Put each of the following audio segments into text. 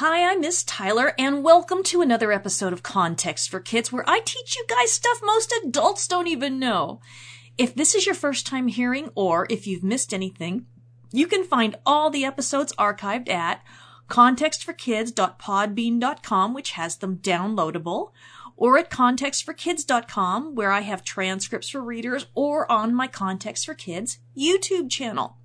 Hi, I'm Miss Tyler, and welcome to another episode of Context for Kids, where I teach you guys stuff most adults don't even know. If this is your first time hearing, or if you've missed anything, you can find all the episodes archived at contextforkids.podbean.com, which has them downloadable, or at contextforkids.com, where I have transcripts for readers, or on my Context for Kids YouTube channel.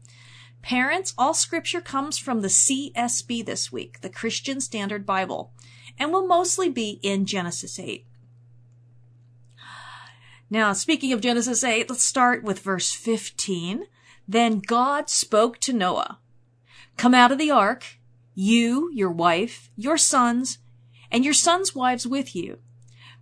Parents, all scripture comes from the CSB this week, the Christian Standard Bible, and will mostly be in Genesis 8. Now, speaking of Genesis 8, let's start with verse 15. Then God spoke to Noah, Come out of the ark, you, your wife, your sons, and your sons' wives with you.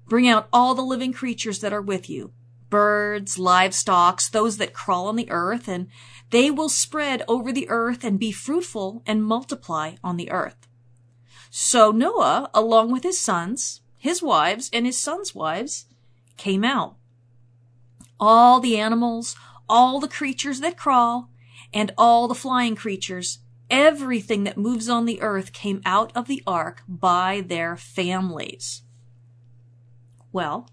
Bring out all the living creatures that are with you, birds, livestock, those that crawl on the earth, and they will spread over the earth and be fruitful and multiply on the earth. So Noah, along with his sons, his wives, and his sons' wives, came out. All the animals, all the creatures that crawl, and all the flying creatures, everything that moves on the earth came out of the ark by their families. Well,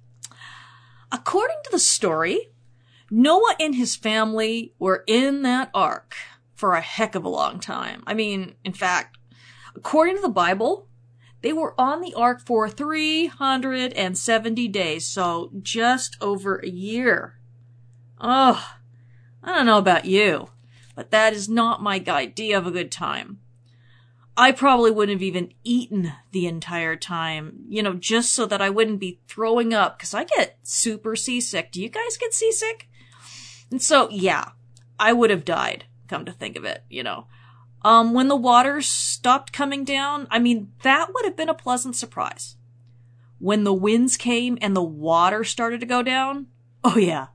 according to the story, Noah and his family were in that ark for a heck of a long time. I mean, in fact, according to the Bible, they were on the ark for 370 days, so just over a year. Oh, I don't know about you, but that is not my idea of a good time. I probably wouldn't have even eaten the entire time, you know, just so that I wouldn't be throwing up, because I get super seasick. Do you guys get seasick? And so, yeah, I would have died, come to think of it, you know. Um, when the water stopped coming down, I mean, that would have been a pleasant surprise. When the winds came and the water started to go down, oh yeah,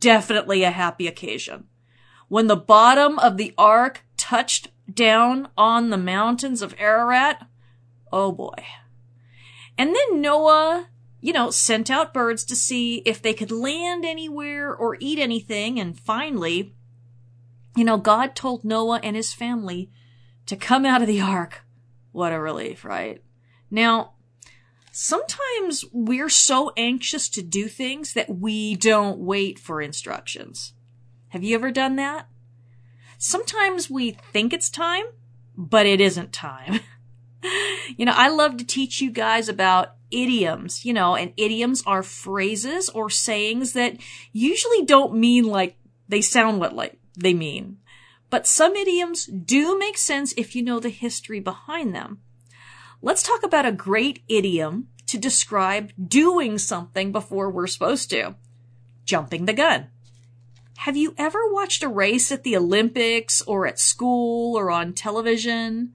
definitely a happy occasion. When the bottom of the ark touched down on the mountains of Ararat, oh boy. And then Noah you know, sent out birds to see if they could land anywhere or eat anything. And finally, you know, God told Noah and his family to come out of the ark. What a relief, right? Now, sometimes we're so anxious to do things that we don't wait for instructions. Have you ever done that? Sometimes we think it's time, but it isn't time. you know, I love to teach you guys about idioms, you know, and idioms are phrases or sayings that usually don't mean like they sound what like they mean. But some idioms do make sense if you know the history behind them. Let's talk about a great idiom to describe doing something before we're supposed to. Jumping the gun. Have you ever watched a race at the Olympics or at school or on television?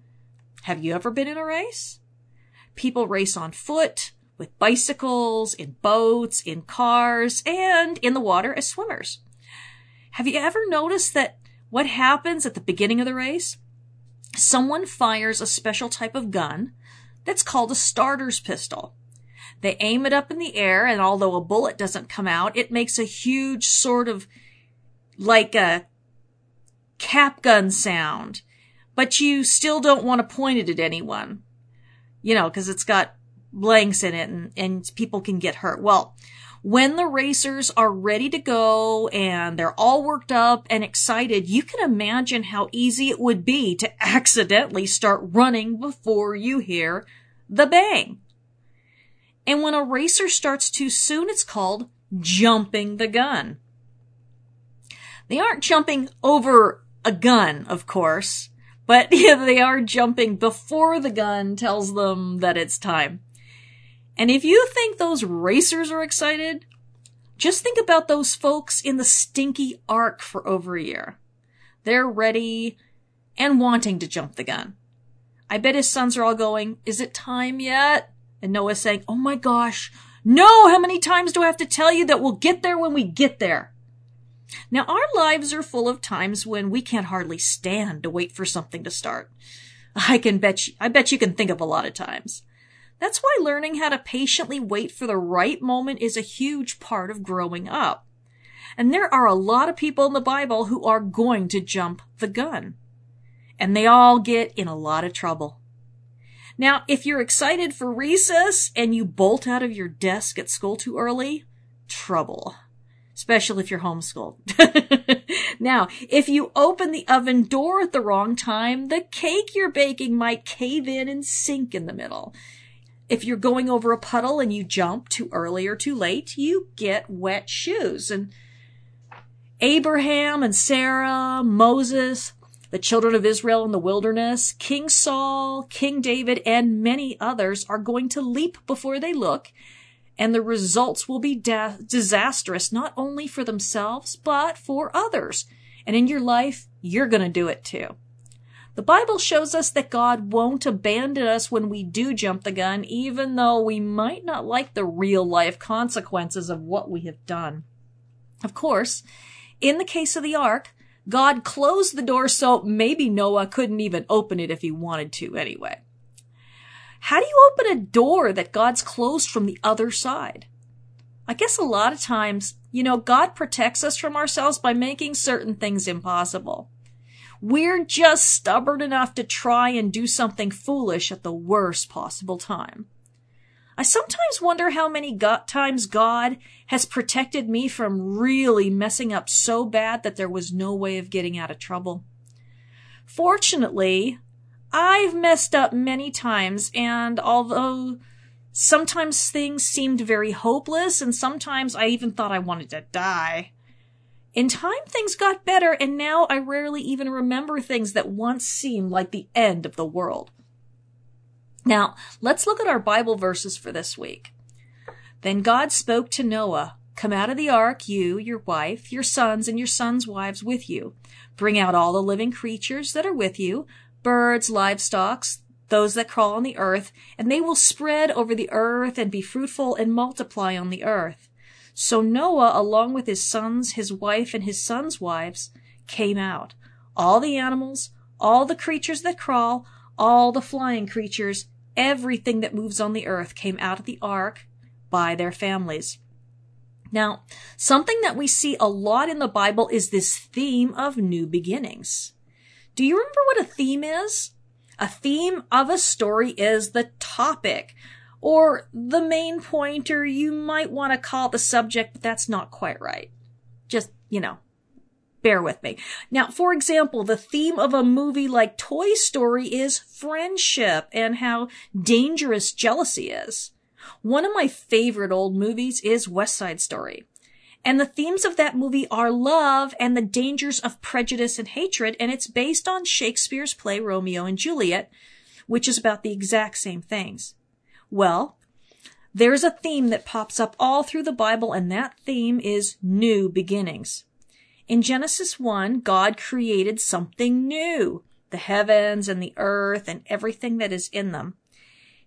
Have you ever been in a race? People race on foot, with bicycles, in boats, in cars, and in the water as swimmers. Have you ever noticed that what happens at the beginning of the race? Someone fires a special type of gun that's called a starter's pistol. They aim it up in the air, and although a bullet doesn't come out, it makes a huge sort of like a cap gun sound. But you still don't want to point it at anyone you know, because it's got blanks in it and, and people can get hurt. Well, when the racers are ready to go and they're all worked up and excited, you can imagine how easy it would be to accidentally start running before you hear the bang. And when a racer starts too soon, it's called jumping the gun. They aren't jumping over a gun, of course. But yeah, they are jumping before the gun tells them that it's time. And if you think those racers are excited, just think about those folks in the stinky ark for over a year. They're ready and wanting to jump the gun. I bet his sons are all going, is it time yet? And Noah's saying, oh my gosh, no, how many times do I have to tell you that we'll get there when we get there? Now, our lives are full of times when we can't hardly stand to wait for something to start. I can bet you, I bet you can think of a lot of times. That's why learning how to patiently wait for the right moment is a huge part of growing up. And there are a lot of people in the Bible who are going to jump the gun. And they all get in a lot of trouble. Now, if you're excited for recess and you bolt out of your desk at school too early, trouble. Especially if you're homeschooled. now, if you open the oven door at the wrong time, the cake you're baking might cave in and sink in the middle. If you're going over a puddle and you jump too early or too late, you get wet shoes. And Abraham and Sarah, Moses, the children of Israel in the wilderness, King Saul, King David, and many others are going to leap before they look, and the results will be da- disastrous not only for themselves, but for others. And in your life, you're going to do it too. The Bible shows us that God won't abandon us when we do jump the gun, even though we might not like the real life consequences of what we have done. Of course, in the case of the ark, God closed the door so maybe Noah couldn't even open it if he wanted to anyway. How do you open a door that God's closed from the other side? I guess a lot of times, you know, God protects us from ourselves by making certain things impossible. We're just stubborn enough to try and do something foolish at the worst possible time. I sometimes wonder how many go- times God has protected me from really messing up so bad that there was no way of getting out of trouble. Fortunately, I've messed up many times, and although sometimes things seemed very hopeless, and sometimes I even thought I wanted to die, in time things got better, and now I rarely even remember things that once seemed like the end of the world. Now, let's look at our Bible verses for this week. Then God spoke to Noah, Come out of the ark, you, your wife, your sons, and your sons' wives with you. Bring out all the living creatures that are with you, birds, livestock, those that crawl on the earth, and they will spread over the earth and be fruitful and multiply on the earth. So Noah, along with his sons, his wife, and his sons' wives, came out. All the animals, all the creatures that crawl, all the flying creatures, everything that moves on the earth came out of the ark by their families. Now, something that we see a lot in the Bible is this theme of new beginnings. Do you remember what a theme is? A theme of a story is the topic or the main point, or you might want to call it the subject, but that's not quite right. Just, you know, bear with me. Now, for example, the theme of a movie like Toy Story is friendship and how dangerous jealousy is. One of my favorite old movies is West Side Story. And the themes of that movie are love and the dangers of prejudice and hatred, and it's based on Shakespeare's play Romeo and Juliet, which is about the exact same things. Well, there's a theme that pops up all through the Bible, and that theme is new beginnings. In Genesis 1, God created something new, the heavens and the earth and everything that is in them.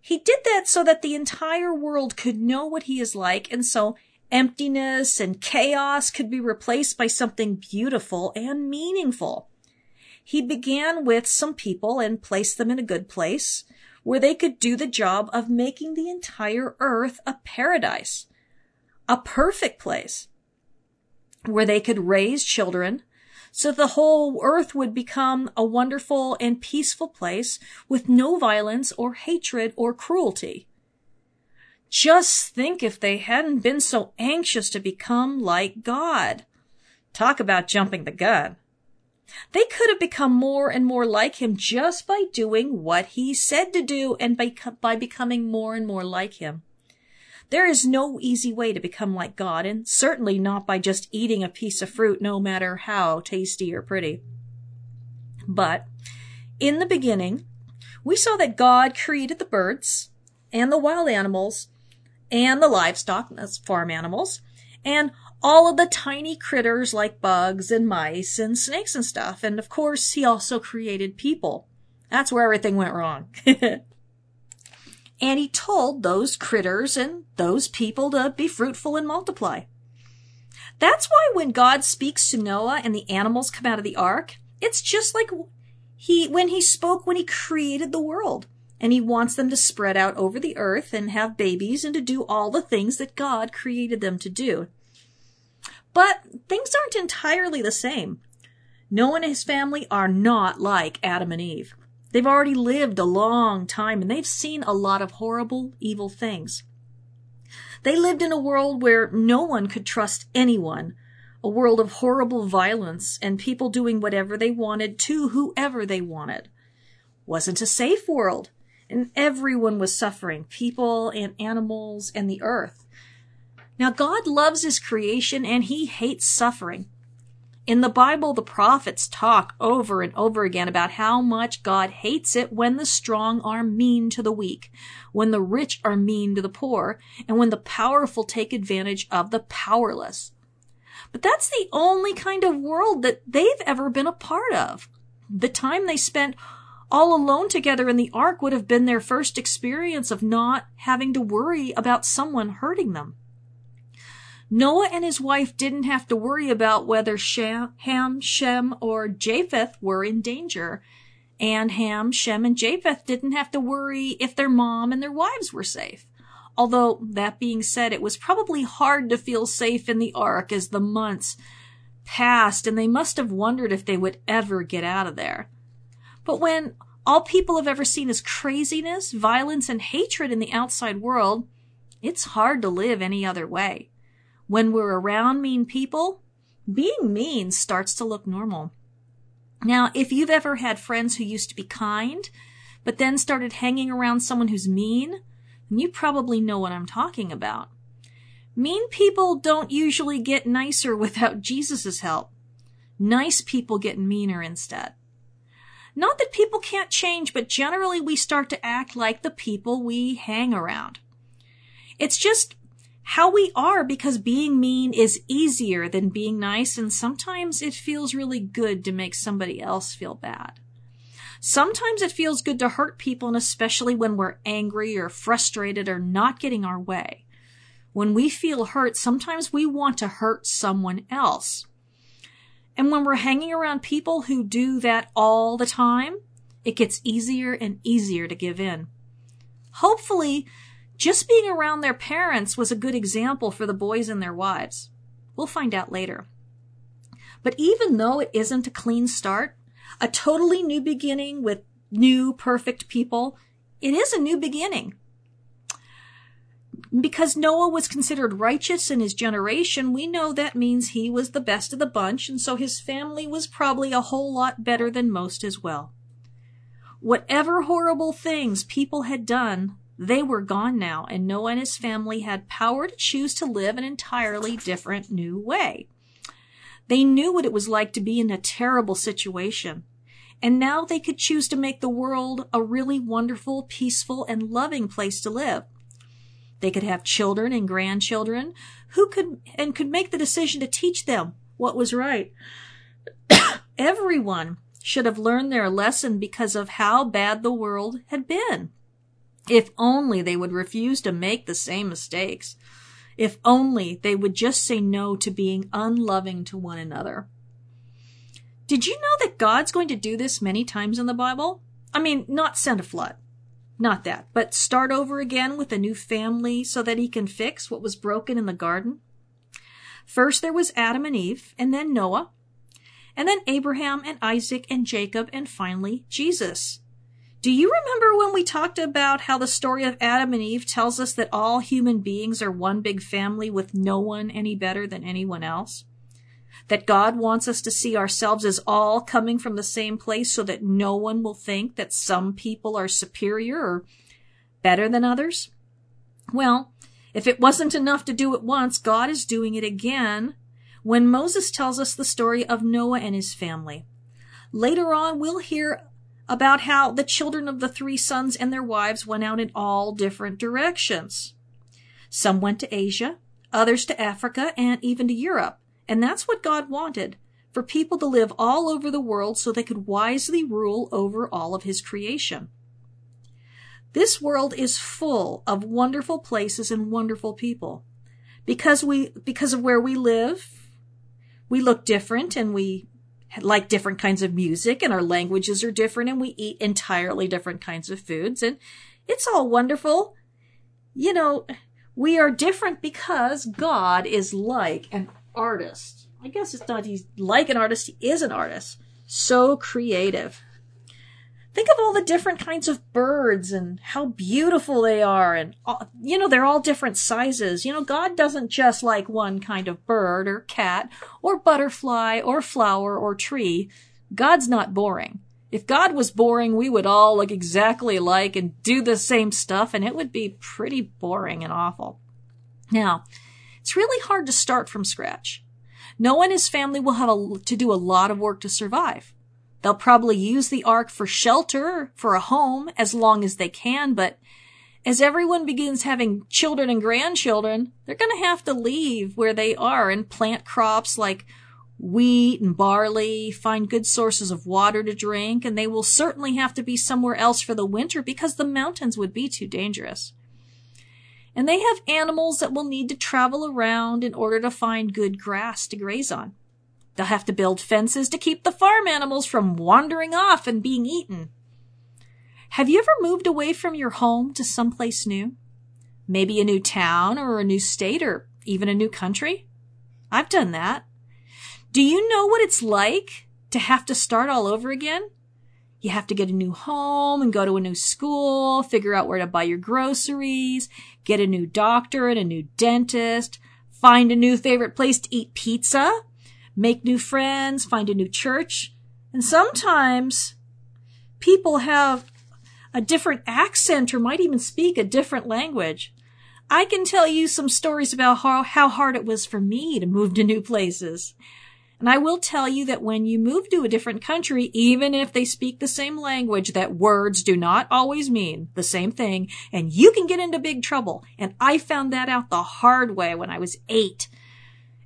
He did that so that the entire world could know what he is like, and so emptiness and chaos could be replaced by something beautiful and meaningful. He began with some people and placed them in a good place where they could do the job of making the entire earth a paradise, a perfect place where they could raise children so the whole earth would become a wonderful and peaceful place with no violence or hatred or cruelty. Just think if they hadn't been so anxious to become like God. Talk about jumping the gun. They could have become more and more like him just by doing what he said to do and by, by becoming more and more like him. There is no easy way to become like God, and certainly not by just eating a piece of fruit, no matter how tasty or pretty. But in the beginning, we saw that God created the birds and the wild animals and the livestock, that's farm animals, and all of the tiny critters like bugs and mice and snakes and stuff. And of course, he also created people. That's where everything went wrong. and he told those critters and those people to be fruitful and multiply. That's why when God speaks to Noah and the animals come out of the ark, it's just like he, when he spoke when he created the world. And he wants them to spread out over the earth and have babies and to do all the things that God created them to do. But things aren't entirely the same. Noah and his family are not like Adam and Eve. They've already lived a long time and they've seen a lot of horrible, evil things. They lived in a world where no one could trust anyone, a world of horrible violence and people doing whatever they wanted to whoever they wanted. Wasn't a safe world, and everyone was suffering, people and animals and the earth. Now God loves his creation and he hates suffering. In the Bible, the prophets talk over and over again about how much God hates it when the strong are mean to the weak, when the rich are mean to the poor, and when the powerful take advantage of the powerless. But that's the only kind of world that they've ever been a part of. The time they spent all alone together in the ark would have been their first experience of not having to worry about someone hurting them. Noah and his wife didn't have to worry about whether Shem, Ham, Shem, or Japheth were in danger. And Ham, Shem, and Japheth didn't have to worry if their mom and their wives were safe. Although, that being said, it was probably hard to feel safe in the ark as the months passed, and they must have wondered if they would ever get out of there. But when all people have ever seen is craziness, violence, and hatred in the outside world, it's hard to live any other way. When we're around mean people, being mean starts to look normal. Now, if you've ever had friends who used to be kind, but then started hanging around someone who's mean, then you probably know what I'm talking about. Mean people don't usually get nicer without Jesus' help. Nice people get meaner instead. Not that people can't change, but generally we start to act like the people we hang around. It's just how we are because being mean is easier than being nice and sometimes it feels really good to make somebody else feel bad. Sometimes it feels good to hurt people and especially when we're angry or frustrated or not getting our way. When we feel hurt, sometimes we want to hurt someone else. And when we're hanging around people who do that all the time, it gets easier and easier to give in. Hopefully, just being around their parents was a good example for the boys and their wives. We'll find out later. But even though it isn't a clean start, a totally new beginning with new perfect people, it is a new beginning. Because Noah was considered righteous in his generation, we know that means he was the best of the bunch, and so his family was probably a whole lot better than most as well. Whatever horrible things people had done, they were gone now, and Noah and his family had power to choose to live an entirely different new way. They knew what it was like to be in a terrible situation. And now they could choose to make the world a really wonderful, peaceful, and loving place to live. They could have children and grandchildren who could and could make the decision to teach them what was right. Everyone should have learned their lesson because of how bad the world had been. If only they would refuse to make the same mistakes. If only they would just say no to being unloving to one another. Did you know that God's going to do this many times in the Bible? I mean, not send a flood. Not that, but start over again with a new family so that he can fix what was broken in the garden. First there was Adam and Eve, and then Noah, and then Abraham and Isaac and Jacob, and finally Jesus. Do you remember when we talked about how the story of Adam and Eve tells us that all human beings are one big family with no one any better than anyone else? That God wants us to see ourselves as all coming from the same place so that no one will think that some people are superior or better than others? Well, if it wasn't enough to do it once, God is doing it again when Moses tells us the story of Noah and his family. Later on, we'll hear about how the children of the three sons and their wives went out in all different directions. Some went to Asia, others to Africa, and even to Europe. And that's what God wanted for people to live all over the world so they could wisely rule over all of his creation. This world is full of wonderful places and wonderful people. Because we, because of where we live, we look different and we like different kinds of music and our languages are different and we eat entirely different kinds of foods and it's all wonderful. You know, we are different because God is like an artist. I guess it's not he's like an artist, he is an artist. So creative. think of all the different kinds of birds and how beautiful they are and you know they're all different sizes you know god doesn't just like one kind of bird or cat or butterfly or flower or tree god's not boring if god was boring we would all look exactly alike and do the same stuff and it would be pretty boring and awful now it's really hard to start from scratch noah and his family will have a, to do a lot of work to survive They'll probably use the ark for shelter, for a home, as long as they can, but as everyone begins having children and grandchildren, they're going to have to leave where they are and plant crops like wheat and barley, find good sources of water to drink, and they will certainly have to be somewhere else for the winter because the mountains would be too dangerous. And they have animals that will need to travel around in order to find good grass to graze on. They'll have to build fences to keep the farm animals from wandering off and being eaten. Have you ever moved away from your home to someplace new? Maybe a new town or a new state or even a new country? I've done that. Do you know what it's like to have to start all over again? You have to get a new home and go to a new school, figure out where to buy your groceries, get a new doctor and a new dentist, find a new favorite place to eat pizza, make new friends, find a new church. And sometimes people have a different accent or might even speak a different language. I can tell you some stories about how, how hard it was for me to move to new places. And I will tell you that when you move to a different country, even if they speak the same language, that words do not always mean the same thing, and you can get into big trouble. And I found that out the hard way when I was eight.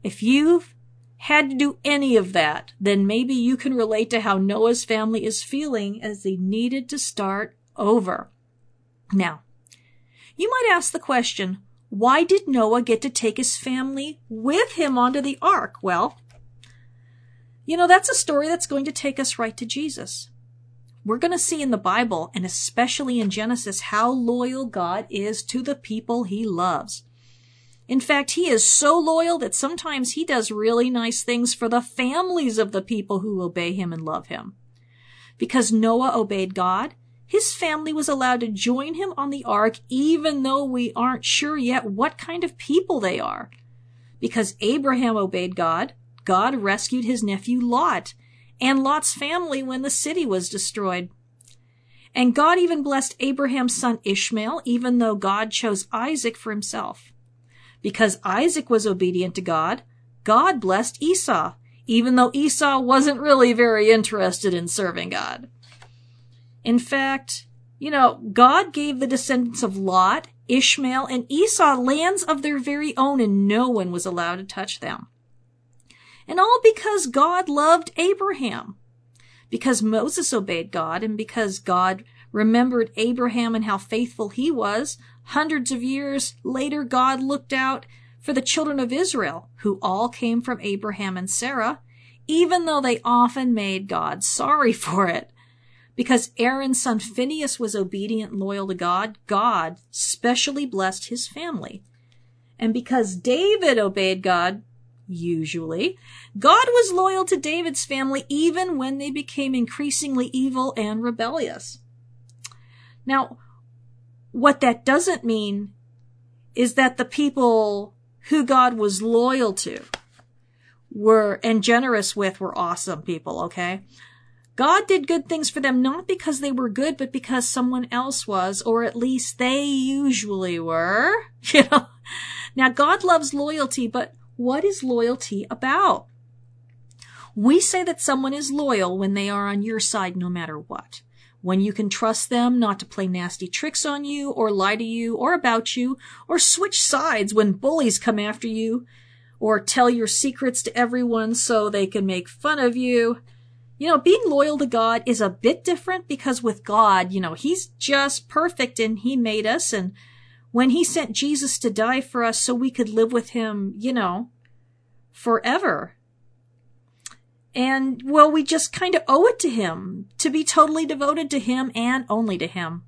If you've had to do any of that, then maybe you can relate to how Noah's family is feeling as they needed to start over. Now, you might ask the question, why did Noah get to take his family with him onto the ark? Well, you know, that's a story that's going to take us right to Jesus. We're going to see in the Bible, and especially in Genesis, how loyal God is to the people he loves. In fact, he is so loyal that sometimes he does really nice things for the families of the people who obey him and love him. Because Noah obeyed God, his family was allowed to join him on the ark even though we aren't sure yet what kind of people they are. Because Abraham obeyed God, God rescued his nephew Lot and Lot's family when the city was destroyed. And God even blessed Abraham's son Ishmael even though God chose Isaac for himself. Because Isaac was obedient to God, God blessed Esau, even though Esau wasn't really very interested in serving God. In fact, you know, God gave the descendants of Lot, Ishmael, and Esau lands of their very own and no one was allowed to touch them. And all because God loved Abraham. Because Moses obeyed God and because God remembered Abraham and how faithful he was, hundreds of years later, God looked out for the children of Israel, who all came from Abraham and Sarah, even though they often made God sorry for it. Because Aaron's son Phineas was obedient and loyal to God, God specially blessed his family. And because David obeyed God, usually, God was loyal to David's family even when they became increasingly evil and rebellious. Now, what that doesn't mean is that the people who God was loyal to were and generous with were awesome people, okay? God did good things for them not because they were good, but because someone else was, or at least they usually were. You know? Now God loves loyalty, but what is loyalty about? We say that someone is loyal when they are on your side no matter what when you can trust them not to play nasty tricks on you or lie to you or about you or switch sides when bullies come after you or tell your secrets to everyone so they can make fun of you. You know, being loyal to God is a bit different because with God, you know, He's just perfect and He made us. And when He sent Jesus to die for us so we could live with Him, you know, forever, and, well, we just kind of owe it to him to be totally devoted to him and only to him.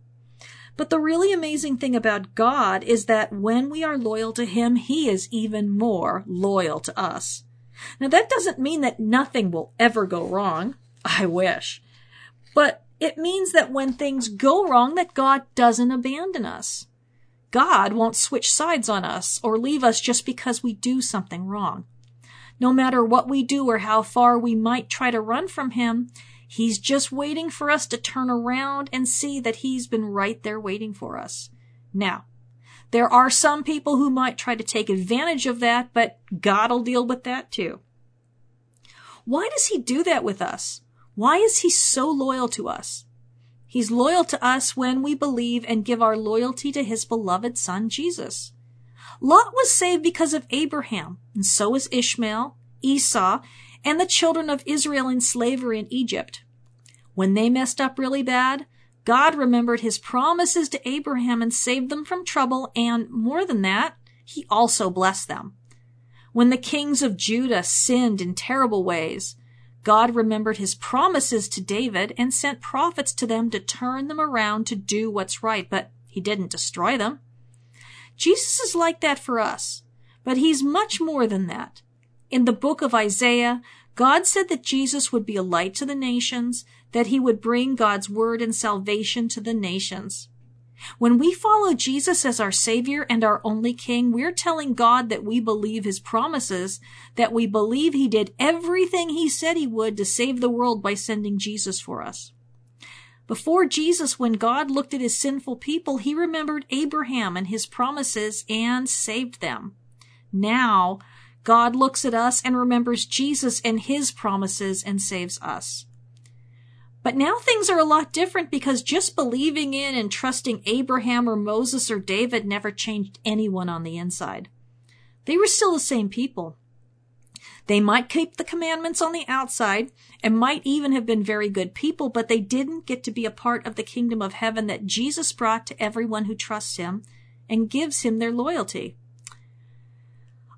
But the really amazing thing about God is that when we are loyal to him, he is even more loyal to us. Now that doesn't mean that nothing will ever go wrong. I wish. But It means that when things go wrong, that God doesn't abandon us. God won't switch sides on us or leave us just because we do something wrong. No matter what we do or how far we might try to run from Him, He's just waiting for us to turn around and see that He's been right there waiting for us. Now, there are some people who might try to take advantage of that, but God'll deal with that too. Why does He do that with us? Why is He so loyal to us? He's loyal to us when we believe and give our loyalty to His beloved Son, Jesus. Lot was saved because of Abraham, and so was Ishmael, Esau, and the children of Israel in slavery in Egypt. When they messed up really bad, God remembered his promises to Abraham and saved them from trouble, and more than that, he also blessed them. When the kings of Judah sinned in terrible ways, God remembered his promises to David and sent prophets to them to turn them around to do what's right, but he didn't destroy them. Jesus is like that for us, but he's much more than that. In the book of Isaiah, God said that Jesus would be a light to the nations, that he would bring God's word and salvation to the nations. When we follow Jesus as our Savior and our only King, we're telling God that we believe His promises, that we believe He did everything He said He would to save the world by sending Jesus for us. Before Jesus, when God looked at his sinful people, he remembered Abraham and his promises and saved them. Now, God looks at us and remembers Jesus and his promises and saves us. But now things are a lot different because just believing in and trusting Abraham or Moses or David never changed anyone on the inside. They were still the same people. They might keep the commandments on the outside and might even have been very good people, but they didn't get to be a part of the kingdom of heaven that Jesus brought to everyone who trusts him and gives him their loyalty.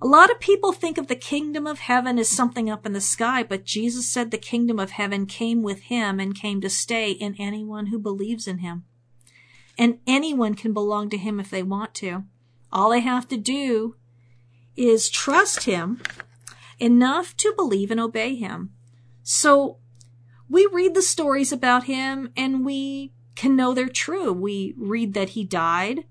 A lot of people think of the kingdom of heaven as something up in the sky, but Jesus said the kingdom of heaven came with him and came to stay in anyone who believes in him. And anyone can belong to him if they want to. All they have to do is trust him enough to believe and obey him. So we read the stories about him and we can know they're true. We read that he died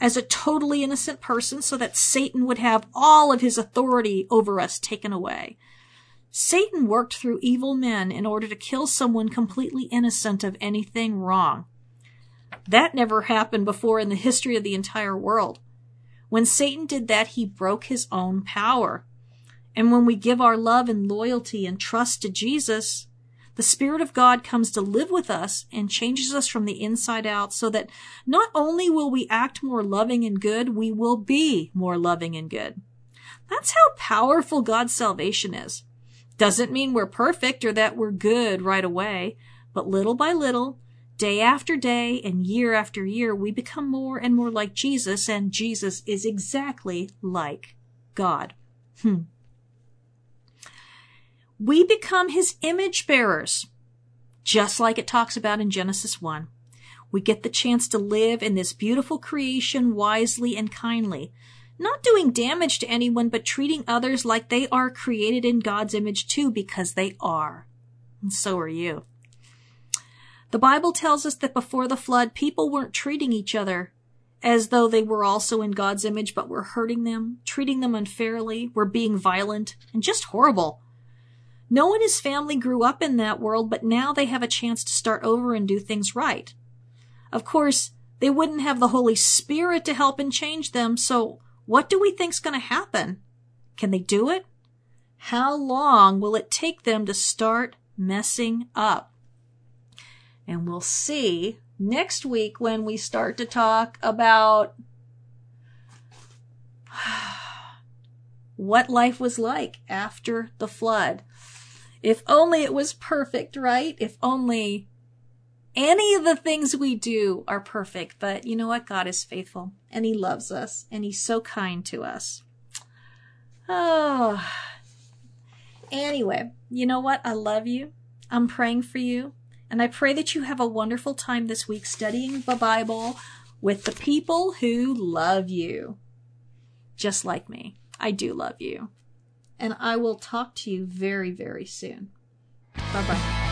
as a totally innocent person so that Satan would have all of his authority over us taken away. Satan worked through evil men in order to kill someone completely innocent of anything wrong. That never happened before in the history of the entire world. When Satan did that, he broke his own power. And when we give our love and loyalty and trust to Jesus, the Spirit of God comes to live with us and changes us from the inside out so that not only will we act more loving and good, we will be more loving and good. That's how powerful God's salvation is. Doesn't mean we're perfect or that we're good right away, but little by little, day after day and year after year, we become more and more like Jesus, and Jesus is exactly like God. Hmm we become his image bearers, just like it talks about in Genesis 1. We get the chance to live in this beautiful creation wisely and kindly, not doing damage to anyone, but treating others like they are created in God's image too, because they are. And so are you. The Bible tells us that before the flood, people weren't treating each other as though they were also in God's image, but were hurting them, treating them unfairly, were being violent, and just horrible. Noah and his family grew up in that world, but now they have a chance to start over and do things right. Of course, they wouldn't have the Holy Spirit to help and change them, so what do we think's going to happen? Can they do it? How long will it take them to start messing up? And we'll see next week when we start to talk about what life was like after the flood. If only it was perfect, right? If only any of the things we do are perfect. But you know what? God is faithful and He loves us and He's so kind to us. Oh. Anyway, you know what? I love you. I'm praying for you. And I pray that you have a wonderful time this week studying the Bible with the people who love you. Just like me. I do love you and I will talk to you very, very soon. Bye bye.